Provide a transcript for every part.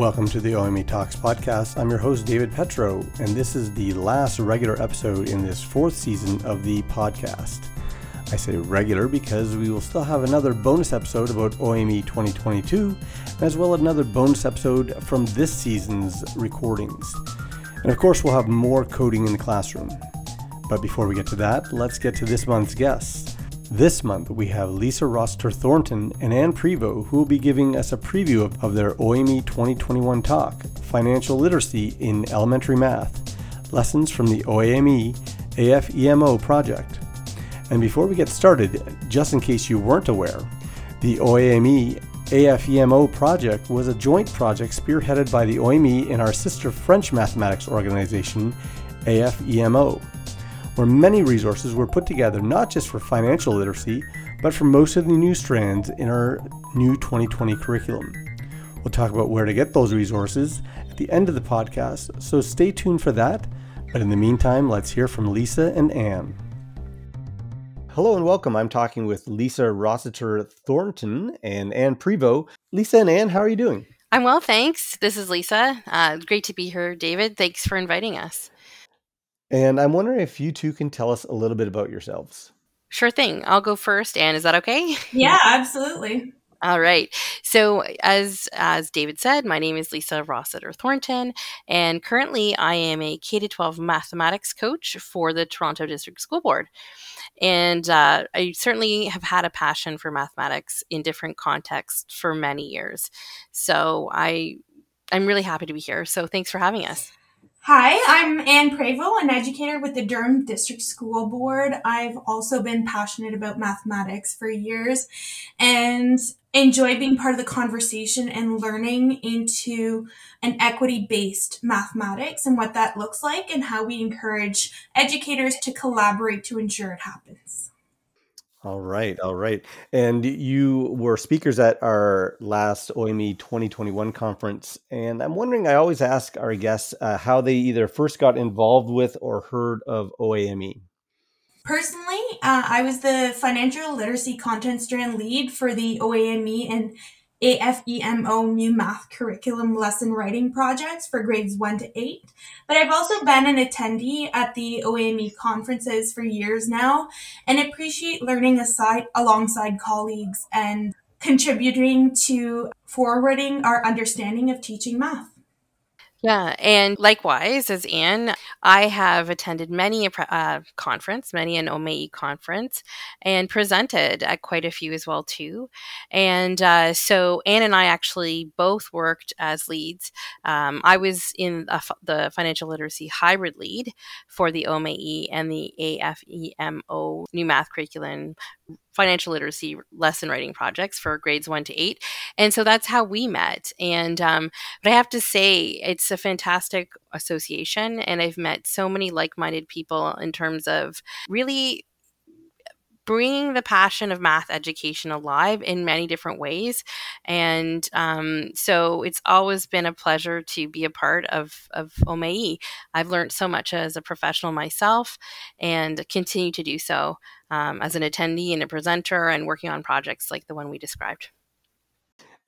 Welcome to the OAME Talks podcast. I'm your host, David Petro, and this is the last regular episode in this fourth season of the podcast. I say regular because we will still have another bonus episode about OAME 2022, as well as another bonus episode from this season's recordings. And of course, we'll have more coding in the classroom. But before we get to that, let's get to this month's guests. This month, we have Lisa Rossiter Thornton and Anne Prevost, who will be giving us a preview of, of their OAME 2021 talk, Financial Literacy in Elementary Math Lessons from the OAME AFEMO project. And before we get started, just in case you weren't aware, the OAME AFEMO project was a joint project spearheaded by the OAME and our sister French mathematics organization, AFEMO where many resources were put together not just for financial literacy, but for most of the new strands in our new 2020 curriculum. We'll talk about where to get those resources at the end of the podcast, so stay tuned for that. But in the meantime, let's hear from Lisa and Anne. Hello and welcome. I'm talking with Lisa Rossiter Thornton and Anne Prevost. Lisa and Anne, how are you doing? I'm well, thanks. This is Lisa. Uh, great to be here, David. Thanks for inviting us. And I'm wondering if you two can tell us a little bit about yourselves. Sure thing. I'll go first. Anne, is that okay? Yeah, absolutely. All right. So, as as David said, my name is Lisa Rossiter Thornton, and currently I am a K twelve mathematics coach for the Toronto District School Board. And uh, I certainly have had a passion for mathematics in different contexts for many years. So I I'm really happy to be here. So thanks for having us. Hi, I'm Anne Prevost, an educator with the Durham District School Board. I've also been passionate about mathematics for years and enjoy being part of the conversation and learning into an equity based mathematics and what that looks like and how we encourage educators to collaborate to ensure it happens. All right, all right. And you were speakers at our last OAME 2021 conference. And I'm wondering, I always ask our guests uh, how they either first got involved with or heard of OAME. Personally, uh, I was the financial literacy content strand lead for the OAME and AFEMO new math curriculum lesson writing projects for grades 1 to 8. But I've also been an attendee at the OAME conferences for years now and appreciate learning aside alongside colleagues and contributing to forwarding our understanding of teaching math. Yeah, and likewise, as Anne, I have attended many a uh, conference, many an OAME conference, and presented at quite a few as well too. And uh, so Anne and I actually both worked as leads. Um, I was in the financial literacy hybrid lead for the OAME and the AFEMO new math curriculum financial literacy lesson writing projects for grades one to eight. And so that's how we met. And, um, but I have to say, it's a fantastic association. And I've met so many like minded people in terms of really bringing the passion of math education alive in many different ways. And um, so it's always been a pleasure to be a part of, of OAME. I've learned so much as a professional myself and continue to do so um, as an attendee and a presenter and working on projects like the one we described.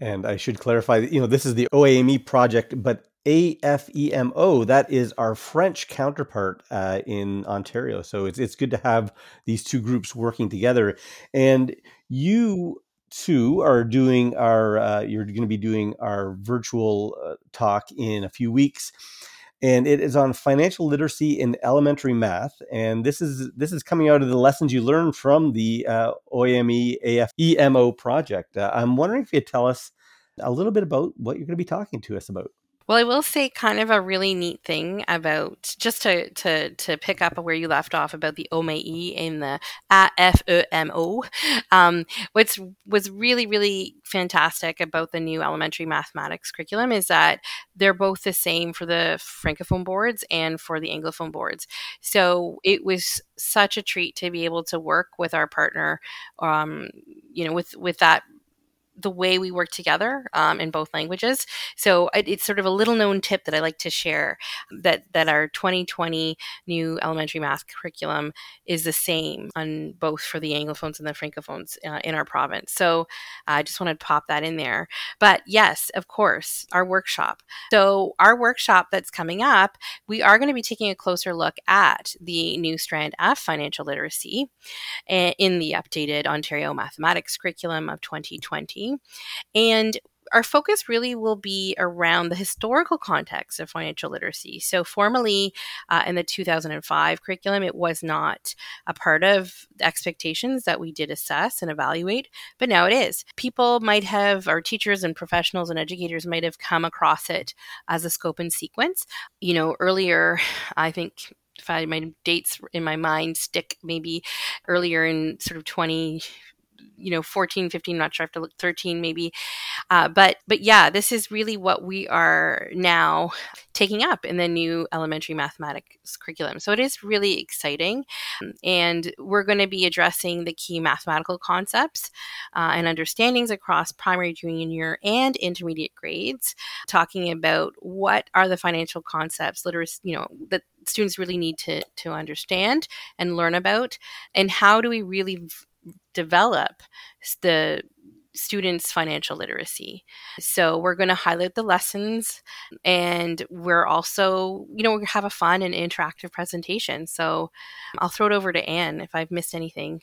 And I should clarify that, you know, this is the OAME project, but AFEMO, that is our French counterpart uh, in Ontario. So it's, it's good to have these two groups working together. And you two are doing our, uh, you're going to be doing our virtual uh, talk in a few weeks. And it is on financial literacy in elementary math, and this is this is coming out of the lessons you learned from the uh, OAME AFEMO project. Uh, I'm wondering if you'd tell us a little bit about what you're going to be talking to us about. Well, I will say kind of a really neat thing about just to to to pick up where you left off about the OAME in the AFEMO. Um, what's was really really fantastic about the new elementary mathematics curriculum is that they're both the same for the francophone boards and for the anglophone boards. So it was such a treat to be able to work with our partner, um, you know, with with that the way we work together um, in both languages. So it, it's sort of a little known tip that I like to share that that our 2020 new elementary math curriculum is the same on both for the anglophones and the francophones uh, in our province. So I just wanted to pop that in there. But yes, of course, our workshop. So our workshop that's coming up, we are going to be taking a closer look at the new strand F financial literacy eh, in the updated Ontario mathematics curriculum of 2020. And our focus really will be around the historical context of financial literacy. So, formally uh, in the 2005 curriculum, it was not a part of expectations that we did assess and evaluate, but now it is. People might have, our teachers and professionals and educators might have come across it as a scope and sequence. You know, earlier, I think if I my dates in my mind stick maybe earlier in sort of 20 you know 14 15 not sure i have to look 13 maybe. Uh, but but yeah this is really what we are now taking up in the new elementary mathematics curriculum. So it is really exciting and we're going to be addressing the key mathematical concepts uh, and understandings across primary junior and intermediate grades talking about what are the financial concepts literacy you know that students really need to to understand and learn about and how do we really develop the students' financial literacy. So we're going to highlight the lessons and we're also, you know, we have a fun and interactive presentation. So I'll throw it over to Anne if I've missed anything.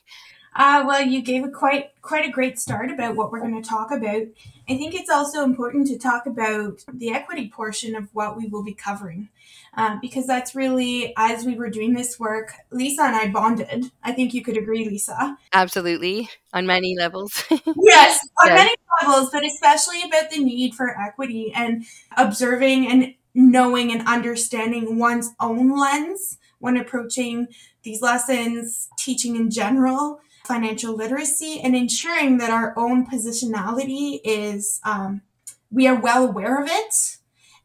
Uh, well, you gave a quite quite a great start about what we're going to talk about. I think it's also important to talk about the equity portion of what we will be covering, uh, because that's really as we were doing this work, Lisa and I bonded. I think you could agree, Lisa. Absolutely, on many levels. yes, on yes. many levels, but especially about the need for equity and observing and knowing and understanding one's own lens when approaching these lessons, teaching in general financial literacy and ensuring that our own positionality is um, we are well aware of it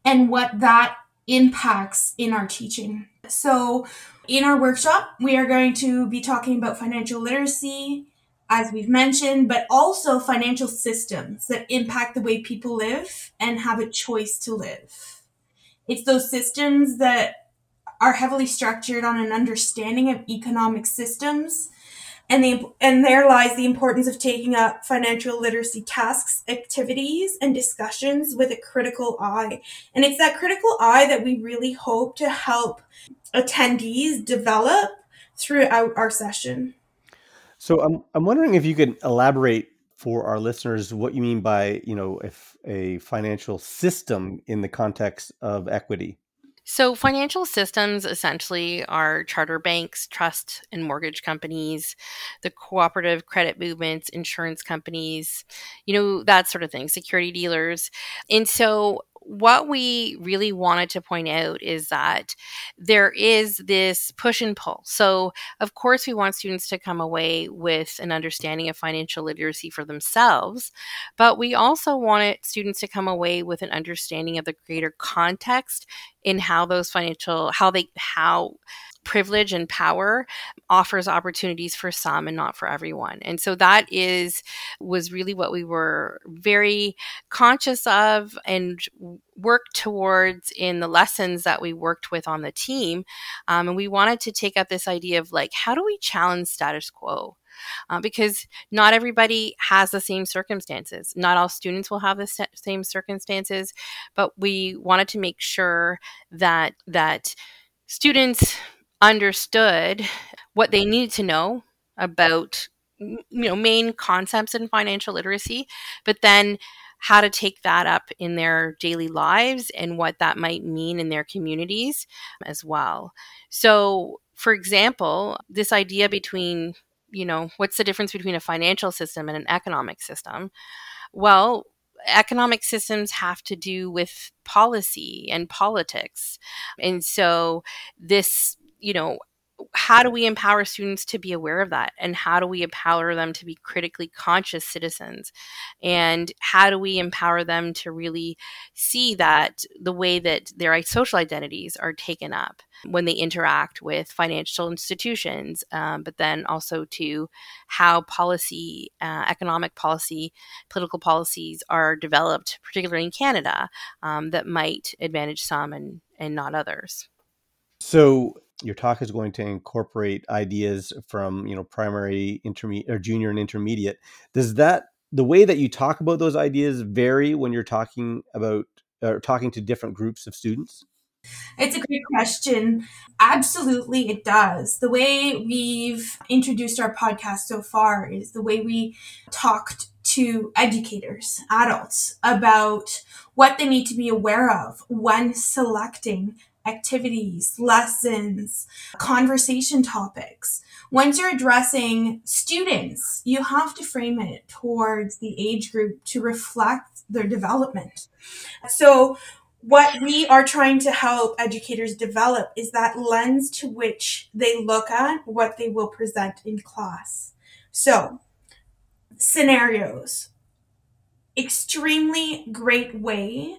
and what that impacts in our teaching. So, in our workshop, we are going to be talking about financial literacy, as we've mentioned, but also financial systems that impact the way people live and have a choice to live. It's those systems that are heavily structured on an understanding of economic systems and the and there lies the importance of taking up financial literacy tasks, activities, and discussions with a critical eye. And it's that critical eye that we really hope to help attendees develop throughout our session. So I'm I'm wondering if you could elaborate for our listeners what you mean by, you know, if a financial system in the context of equity. So, financial systems essentially are charter banks, trust and mortgage companies, the cooperative credit movements, insurance companies, you know, that sort of thing, security dealers. And so, what we really wanted to point out is that there is this push and pull. So, of course, we want students to come away with an understanding of financial literacy for themselves, but we also wanted students to come away with an understanding of the greater context in how those financial, how they, how privilege and power offers opportunities for some and not for everyone. And so that is was really what we were very conscious of and worked towards in the lessons that we worked with on the team. Um, and we wanted to take up this idea of like, how do we challenge status quo? Uh, because not everybody has the same circumstances. Not all students will have the same circumstances, but we wanted to make sure that that students understood what they needed to know about you know main concepts in financial literacy but then how to take that up in their daily lives and what that might mean in their communities as well. So for example this idea between you know what's the difference between a financial system and an economic system? Well economic systems have to do with policy and politics. And so this you know, how do we empower students to be aware of that? And how do we empower them to be critically conscious citizens? And how do we empower them to really see that the way that their social identities are taken up when they interact with financial institutions um, but then also to how policy uh, economic policy political policies are developed particularly in canada um, that might advantage some and and not others? So your talk is going to incorporate ideas from you know primary intermediate or junior and intermediate does that the way that you talk about those ideas vary when you're talking about or talking to different groups of students it's a great question. Absolutely, it does. The way we've introduced our podcast so far is the way we talked to educators, adults, about what they need to be aware of when selecting activities, lessons, conversation topics. Once you're addressing students, you have to frame it towards the age group to reflect their development. So, what we are trying to help educators develop is that lens to which they look at what they will present in class. So, scenarios. Extremely great way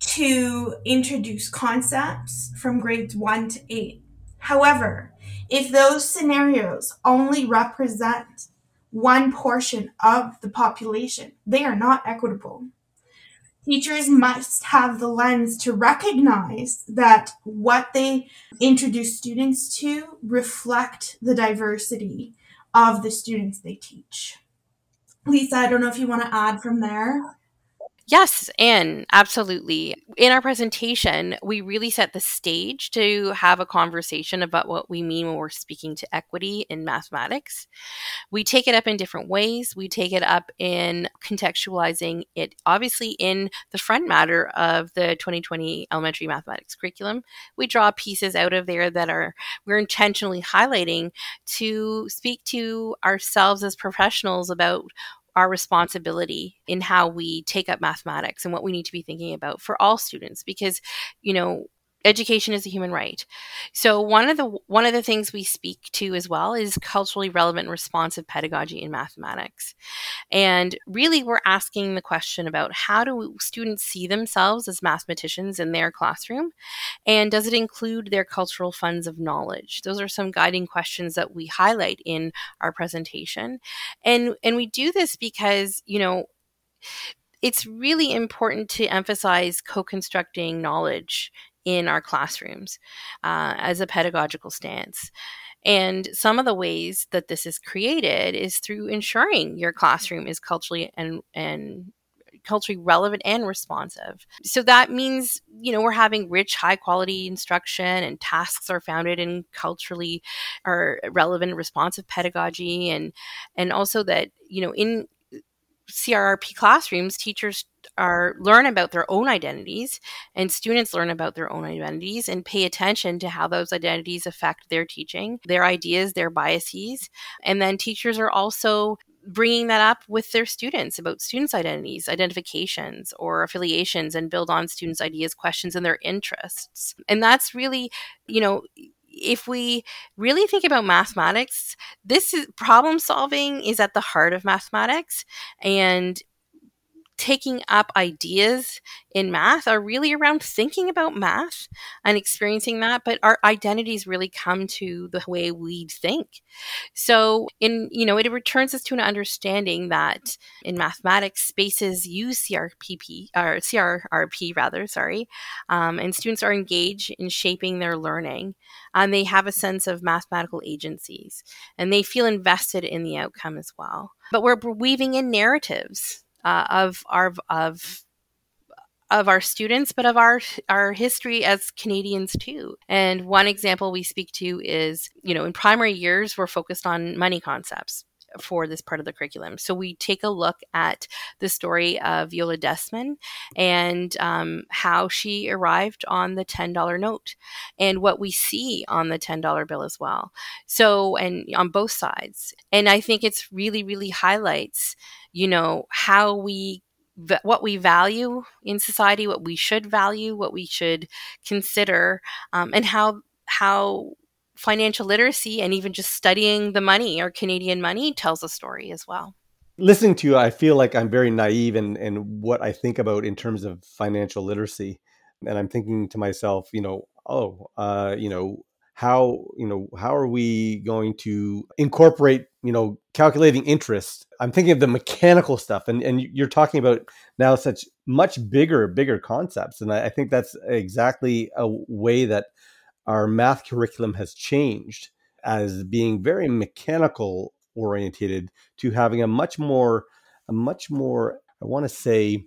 to introduce concepts from grades 1 to 8. However, if those scenarios only represent one portion of the population, they are not equitable. Teachers must have the lens to recognize that what they introduce students to reflect the diversity of the students they teach. Lisa, I don't know if you want to add from there. Yes, and absolutely. In our presentation, we really set the stage to have a conversation about what we mean when we're speaking to equity in mathematics. We take it up in different ways. We take it up in contextualizing it, obviously, in the front matter of the 2020 elementary mathematics curriculum. We draw pieces out of there that are we're intentionally highlighting to speak to ourselves as professionals about our responsibility in how we take up mathematics and what we need to be thinking about for all students. Because you know education is a human right. So one of the one of the things we speak to as well is culturally relevant responsive pedagogy in mathematics. And really we're asking the question about how do students see themselves as mathematicians in their classroom and does it include their cultural funds of knowledge? Those are some guiding questions that we highlight in our presentation. And and we do this because, you know, it's really important to emphasize co-constructing knowledge in our classrooms uh, as a pedagogical stance. And some of the ways that this is created is through ensuring your classroom is culturally and, and culturally relevant and responsive. So that means, you know, we're having rich, high quality instruction and tasks are founded in culturally or relevant, responsive pedagogy and and also that, you know, in CRRP classrooms, teachers are learn about their own identities and students learn about their own identities and pay attention to how those identities affect their teaching, their ideas, their biases. And then teachers are also bringing that up with their students about students' identities, identifications, or affiliations, and build on students' ideas, questions, and their interests. And that's really, you know, if we really think about mathematics, this is problem solving is at the heart of mathematics. And taking up ideas in math are really around thinking about math and experiencing that but our identities really come to the way we think. So in you know it returns us to an understanding that in mathematics spaces use crpp or crrp rather sorry um, and students are engaged in shaping their learning and they have a sense of mathematical agencies and they feel invested in the outcome as well. But we're weaving in narratives uh, of our of of our students, but of our our history as Canadians too. And one example we speak to is, you know, in primary years, we're focused on money concepts for this part of the curriculum. So we take a look at the story of Viola Desmond and um, how she arrived on the $10 note and what we see on the $10 bill as well. So, and on both sides. And I think it's really, really highlights, you know, how we what we value in society, what we should value, what we should consider, um, and how how financial literacy and even just studying the money or Canadian money tells a story as well. Listening to you, I feel like I'm very naive in, in what I think about in terms of financial literacy. And I'm thinking to myself, you know, oh, uh, you know, how you know how are we going to incorporate you know calculating interest i'm thinking of the mechanical stuff and and you're talking about now such much bigger bigger concepts and i, I think that's exactly a way that our math curriculum has changed as being very mechanical orientated to having a much more a much more i want to say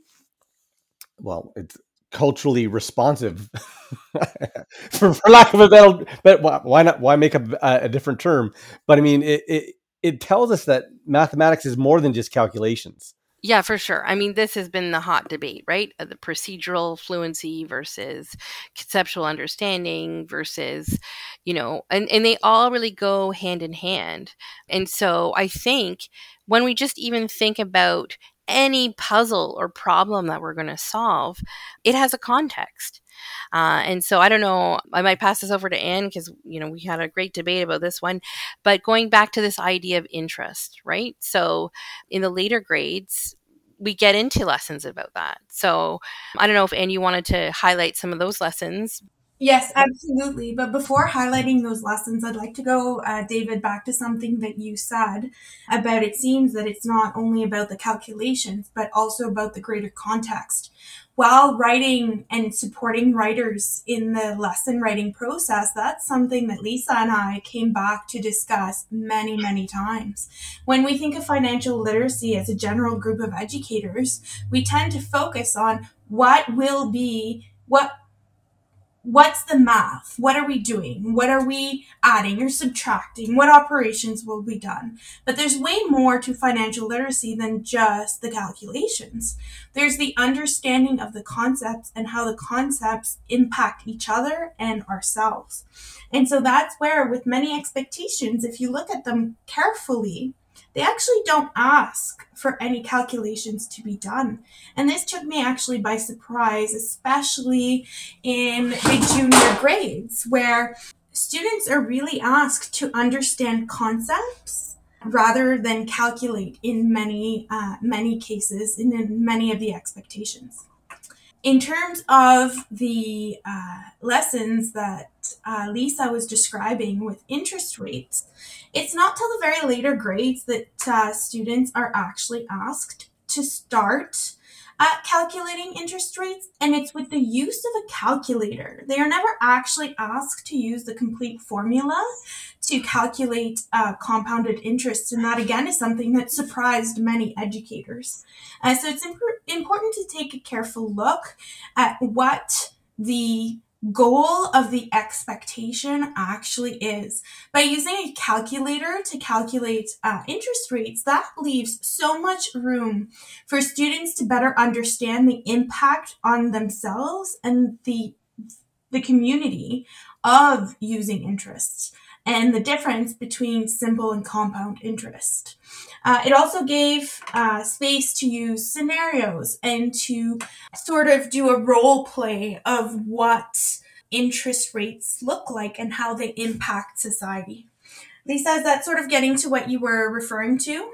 well it's culturally responsive for, for, lack of a better but why not why make a, a different term? But i mean it, it it tells us that mathematics is more than just calculations yeah, for sure. I mean, this has been the hot debate, right? Uh, the procedural fluency versus conceptual understanding versus, you know, and, and they all really go hand in hand. And so I think when we just even think about any puzzle or problem that we're going to solve, it has a context. Uh, and so I don't know, I might pass this over to Anne because, you know, we had a great debate about this one. But going back to this idea of interest, right? So in the later grades, we get into lessons about that. So I don't know if Anne, you wanted to highlight some of those lessons. Yes, absolutely. But before highlighting those lessons, I'd like to go, uh, David, back to something that you said about it seems that it's not only about the calculations, but also about the greater context. While writing and supporting writers in the lesson writing process, that's something that Lisa and I came back to discuss many, many times. When we think of financial literacy as a general group of educators, we tend to focus on what will be what what's the math? What are we doing? What are we adding or subtracting? What operations will be done? But there's way more to financial literacy than just the calculations. There's the understanding of the concepts and how the concepts impact each other and ourselves. And so that's where, with many expectations, if you look at them carefully, they actually don't ask for any calculations to be done. And this took me actually by surprise, especially in the junior grades, where students are really asked to understand concepts rather than calculate in many uh, many cases in many of the expectations in terms of the uh, lessons that uh, Lisa was describing with interest rates, it's not till the very later grades that uh, students are actually asked to start at calculating interest rates, and it's with the use of a calculator. They are never actually asked to use the complete formula to calculate uh, compounded interest, and that again is something that surprised many educators. Uh, so it's imp- important to take a careful look at what the goal of the expectation actually is. By using a calculator to calculate uh, interest rates, that leaves so much room for students to better understand the impact on themselves and the the community of using interests and the difference between simple and compound interest. Uh, it also gave uh, space to use scenarios and to sort of do a role play of what interest rates look like and how they impact society. Lisa, is that sort of getting to what you were referring to?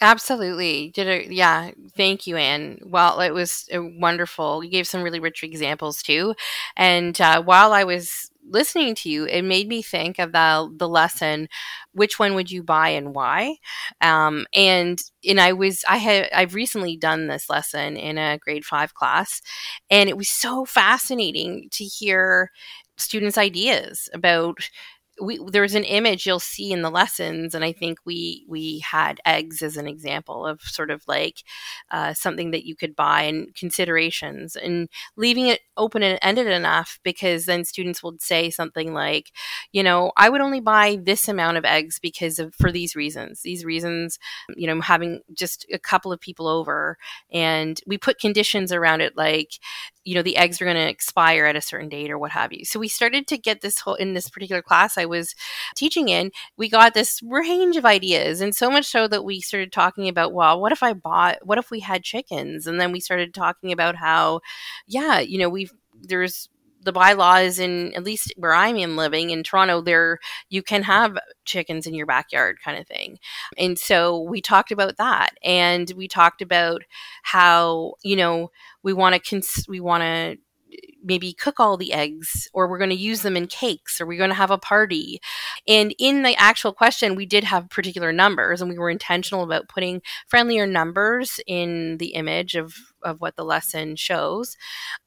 Absolutely. Did it? Yeah. Thank you, Anne. Well, it was uh, wonderful. You gave some really rich examples too. And uh, while I was listening to you, it made me think of the the lesson, which one would you buy and why? Um, and and I was I had I've recently done this lesson in a grade five class, and it was so fascinating to hear students' ideas about we there was an image you'll see in the lessons and i think we we had eggs as an example of sort of like uh, something that you could buy and considerations and leaving it open and ended enough because then students would say something like you know i would only buy this amount of eggs because of for these reasons. These reasons you know having just a couple of people over and we put conditions around it like you know the eggs are going to expire at a certain date or what have you. So we started to get this whole in this particular class i was teaching in we got this range of ideas and so much so that we started talking about well what if i bought what if we had chickens? And then we started talking about how yeah you know we've there's the bylaws in at least where I'm in living in Toronto, there you can have chickens in your backyard kind of thing. And so we talked about that and we talked about how, you know, we want to cons- we want to maybe cook all the eggs or we're going to use them in cakes or we're going to have a party. And in the actual question, we did have particular numbers and we were intentional about putting friendlier numbers in the image of, of what the lesson shows.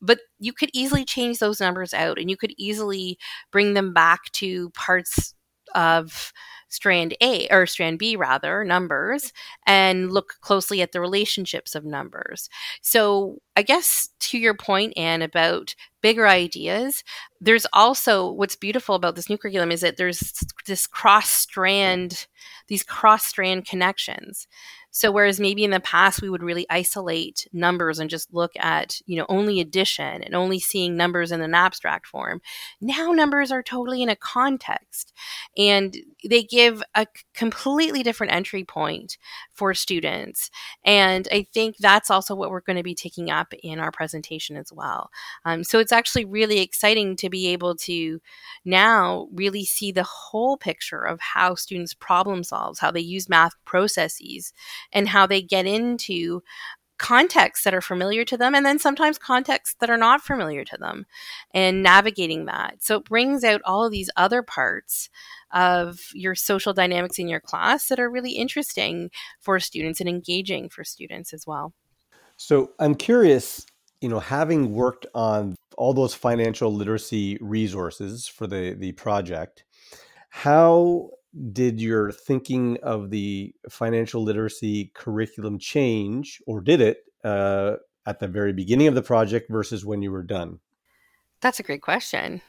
But you could easily change those numbers out and you could easily bring them back to parts of strand A or strand B rather, numbers, and look closely at the relationships of numbers. So, I guess to your point, Anne, about bigger ideas, there's also what's beautiful about this new curriculum is that there's this cross strand, these cross strand connections. So whereas maybe in the past we would really isolate numbers and just look at, you know, only addition and only seeing numbers in an abstract form, now numbers are totally in a context and they give a completely different entry point for students. And I think that's also what we're going to be taking up in our presentation as well. Um, so it's actually really exciting to be able to now really see the whole picture of how students problem solve, how they use math processes and how they get into contexts that are familiar to them and then sometimes contexts that are not familiar to them and navigating that. So it brings out all of these other parts of your social dynamics in your class that are really interesting for students and engaging for students as well. So I'm curious, you know, having worked on all those financial literacy resources for the the project, how did your thinking of the financial literacy curriculum change, or did it uh, at the very beginning of the project versus when you were done? That's a great question.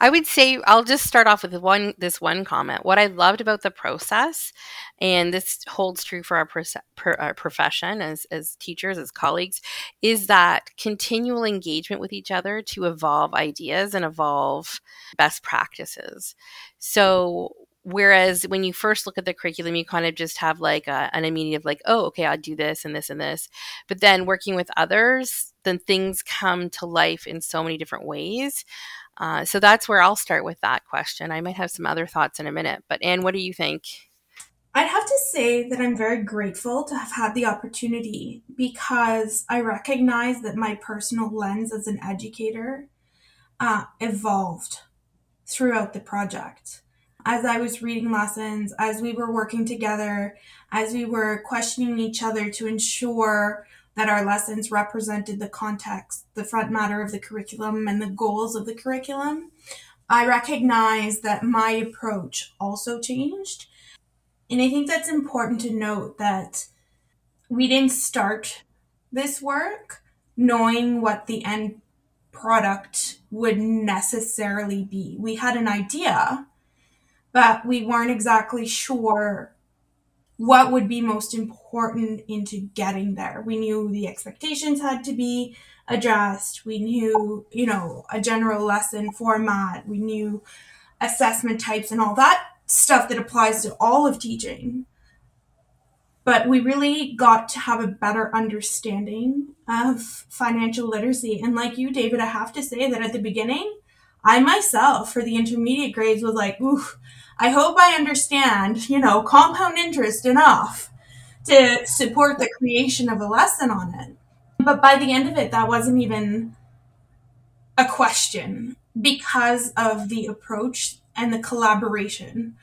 I would say I'll just start off with one this one comment. What I loved about the process, and this holds true for our, per, our profession as as teachers, as colleagues, is that continual engagement with each other to evolve ideas and evolve best practices. So whereas when you first look at the curriculum you kind of just have like a, an immediate of like oh okay i'll do this and this and this but then working with others then things come to life in so many different ways uh, so that's where I'll start with that question. I might have some other thoughts in a minute, but Anne, what do you think? I'd have to say that I'm very grateful to have had the opportunity because I recognize that my personal lens as an educator uh, evolved throughout the project. As I was reading lessons, as we were working together, as we were questioning each other to ensure that our lessons represented the context, the front matter of the curriculum, and the goals of the curriculum. I recognize that my approach also changed. And I think that's important to note that we didn't start this work knowing what the end product would necessarily be. We had an idea, but we weren't exactly sure what would be most important into getting there. We knew the expectations had to be addressed. We knew, you know, a general lesson format. We knew assessment types and all that stuff that applies to all of teaching. But we really got to have a better understanding of financial literacy. And like you, David, I have to say that at the beginning, I myself, for the intermediate grades, was like, ooh, I hope I understand, you know, compound interest enough to support the creation of a lesson on it. But by the end of it, that wasn't even a question because of the approach and the collaboration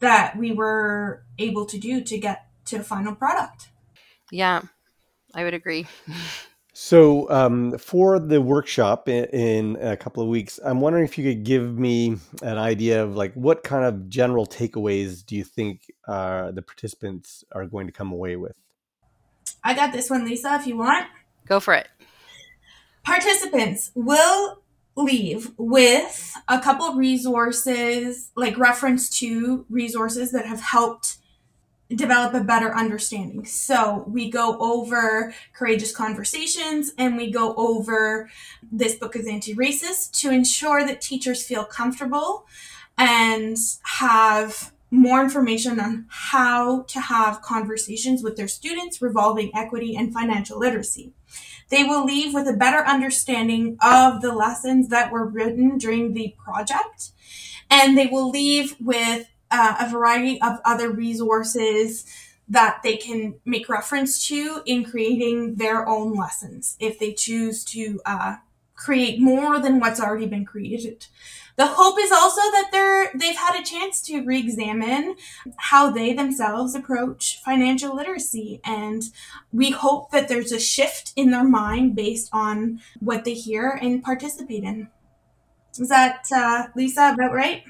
that we were able to do to get to a final product. Yeah, I would agree. So, um, for the workshop in, in, a couple of weeks, I'm wondering if you could give me an idea of like what kind of general takeaways do you think uh, the participants are going to come away with? I got this one, Lisa, if you want. Go for it. Participants will leave with a couple resources, like reference to resources that have helped develop a better understanding. So we go over courageous conversations and we go over this book is anti-racist to ensure that teachers feel comfortable and have more information on how to have conversations with their students revolving equity and financial literacy. They will leave with a better understanding of the lessons that were written during the project, and they will leave with uh, a variety of other resources that they can make reference to in creating their own lessons if they choose to uh, create more than what's already been created. The hope is also that they're they've had a chance to re-examine how they themselves approach financial literacy and we hope that there's a shift in their mind based on what they hear and participate in. Is that uh, Lisa about right?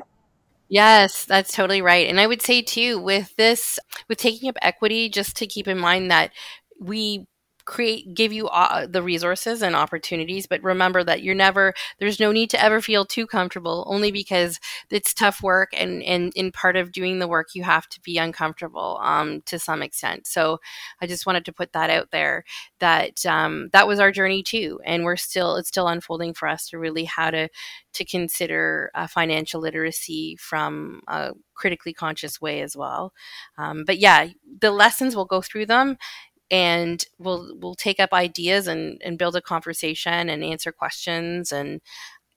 Yes, that's totally right. And I would say too, with this, with taking up equity, just to keep in mind that we create give you uh, the resources and opportunities but remember that you're never there's no need to ever feel too comfortable only because it's tough work and and in part of doing the work you have to be uncomfortable um, to some extent. So i just wanted to put that out there that um, that was our journey too and we're still it's still unfolding for us to really how to to consider uh, financial literacy from a critically conscious way as well. Um, but yeah the lessons we'll go through them and we'll we'll take up ideas and, and build a conversation and answer questions. And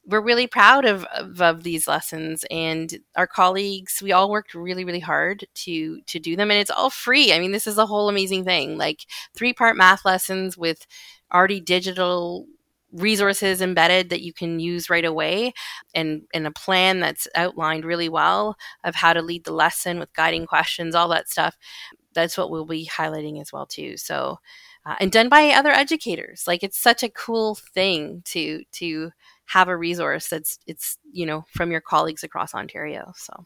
we're really proud of, of, of these lessons. And our colleagues we all worked really really hard to to do them. And it's all free. I mean this is a whole amazing thing. Like three part math lessons with already digital resources embedded that you can use right away and and a plan that's outlined really well of how to lead the lesson with guiding questions all that stuff that's what we'll be highlighting as well too. So, uh, and done by other educators. Like it's such a cool thing to to have a resource that's it's you know from your colleagues across Ontario. So.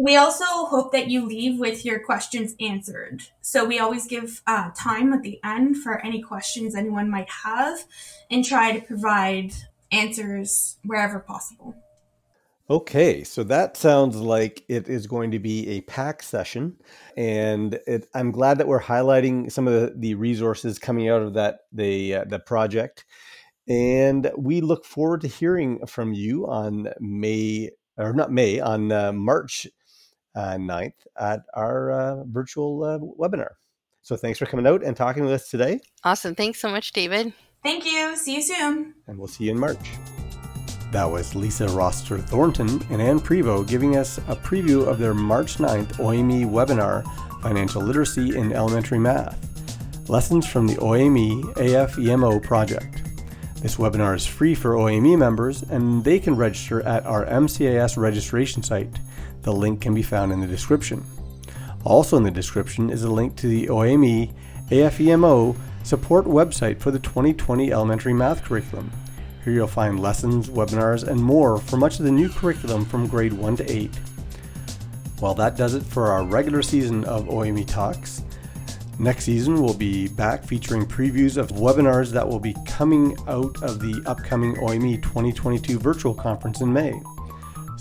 We also hope that you leave with your questions answered. So we always give uh, time at the end for any questions anyone might have and try to provide answers wherever possible. Okay, so that sounds like it is going to be a pack session, and it, I'm glad that we're highlighting some of the, the resources coming out of that the uh, the project, and we look forward to hearing from you on May or not May on uh, March uh, 9th at our uh, virtual uh, webinar. So thanks for coming out and talking with us today. Awesome, thanks so much, David. Thank you. See you soon, and we'll see you in March. That was Lisa Rossiter Thornton and Anne Prevost giving us a preview of their March 9th OAME webinar, Financial Literacy in Elementary Math Lessons from the OAME AFEMO project. This webinar is free for OAME members and they can register at our MCAS registration site. The link can be found in the description. Also in the description is a link to the OAME AFEMO support website for the 2020 elementary math curriculum. Here you'll find lessons, webinars, and more for much of the new curriculum from grade 1 to 8. Well, that does it for our regular season of OAME Talks. Next season, we'll be back featuring previews of webinars that will be coming out of the upcoming OAME 2022 virtual conference in May.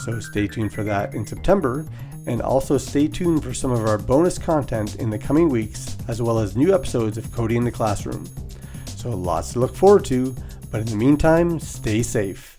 So stay tuned for that in September, and also stay tuned for some of our bonus content in the coming weeks, as well as new episodes of Coding in the Classroom. So lots to look forward to. But in the meantime, stay safe.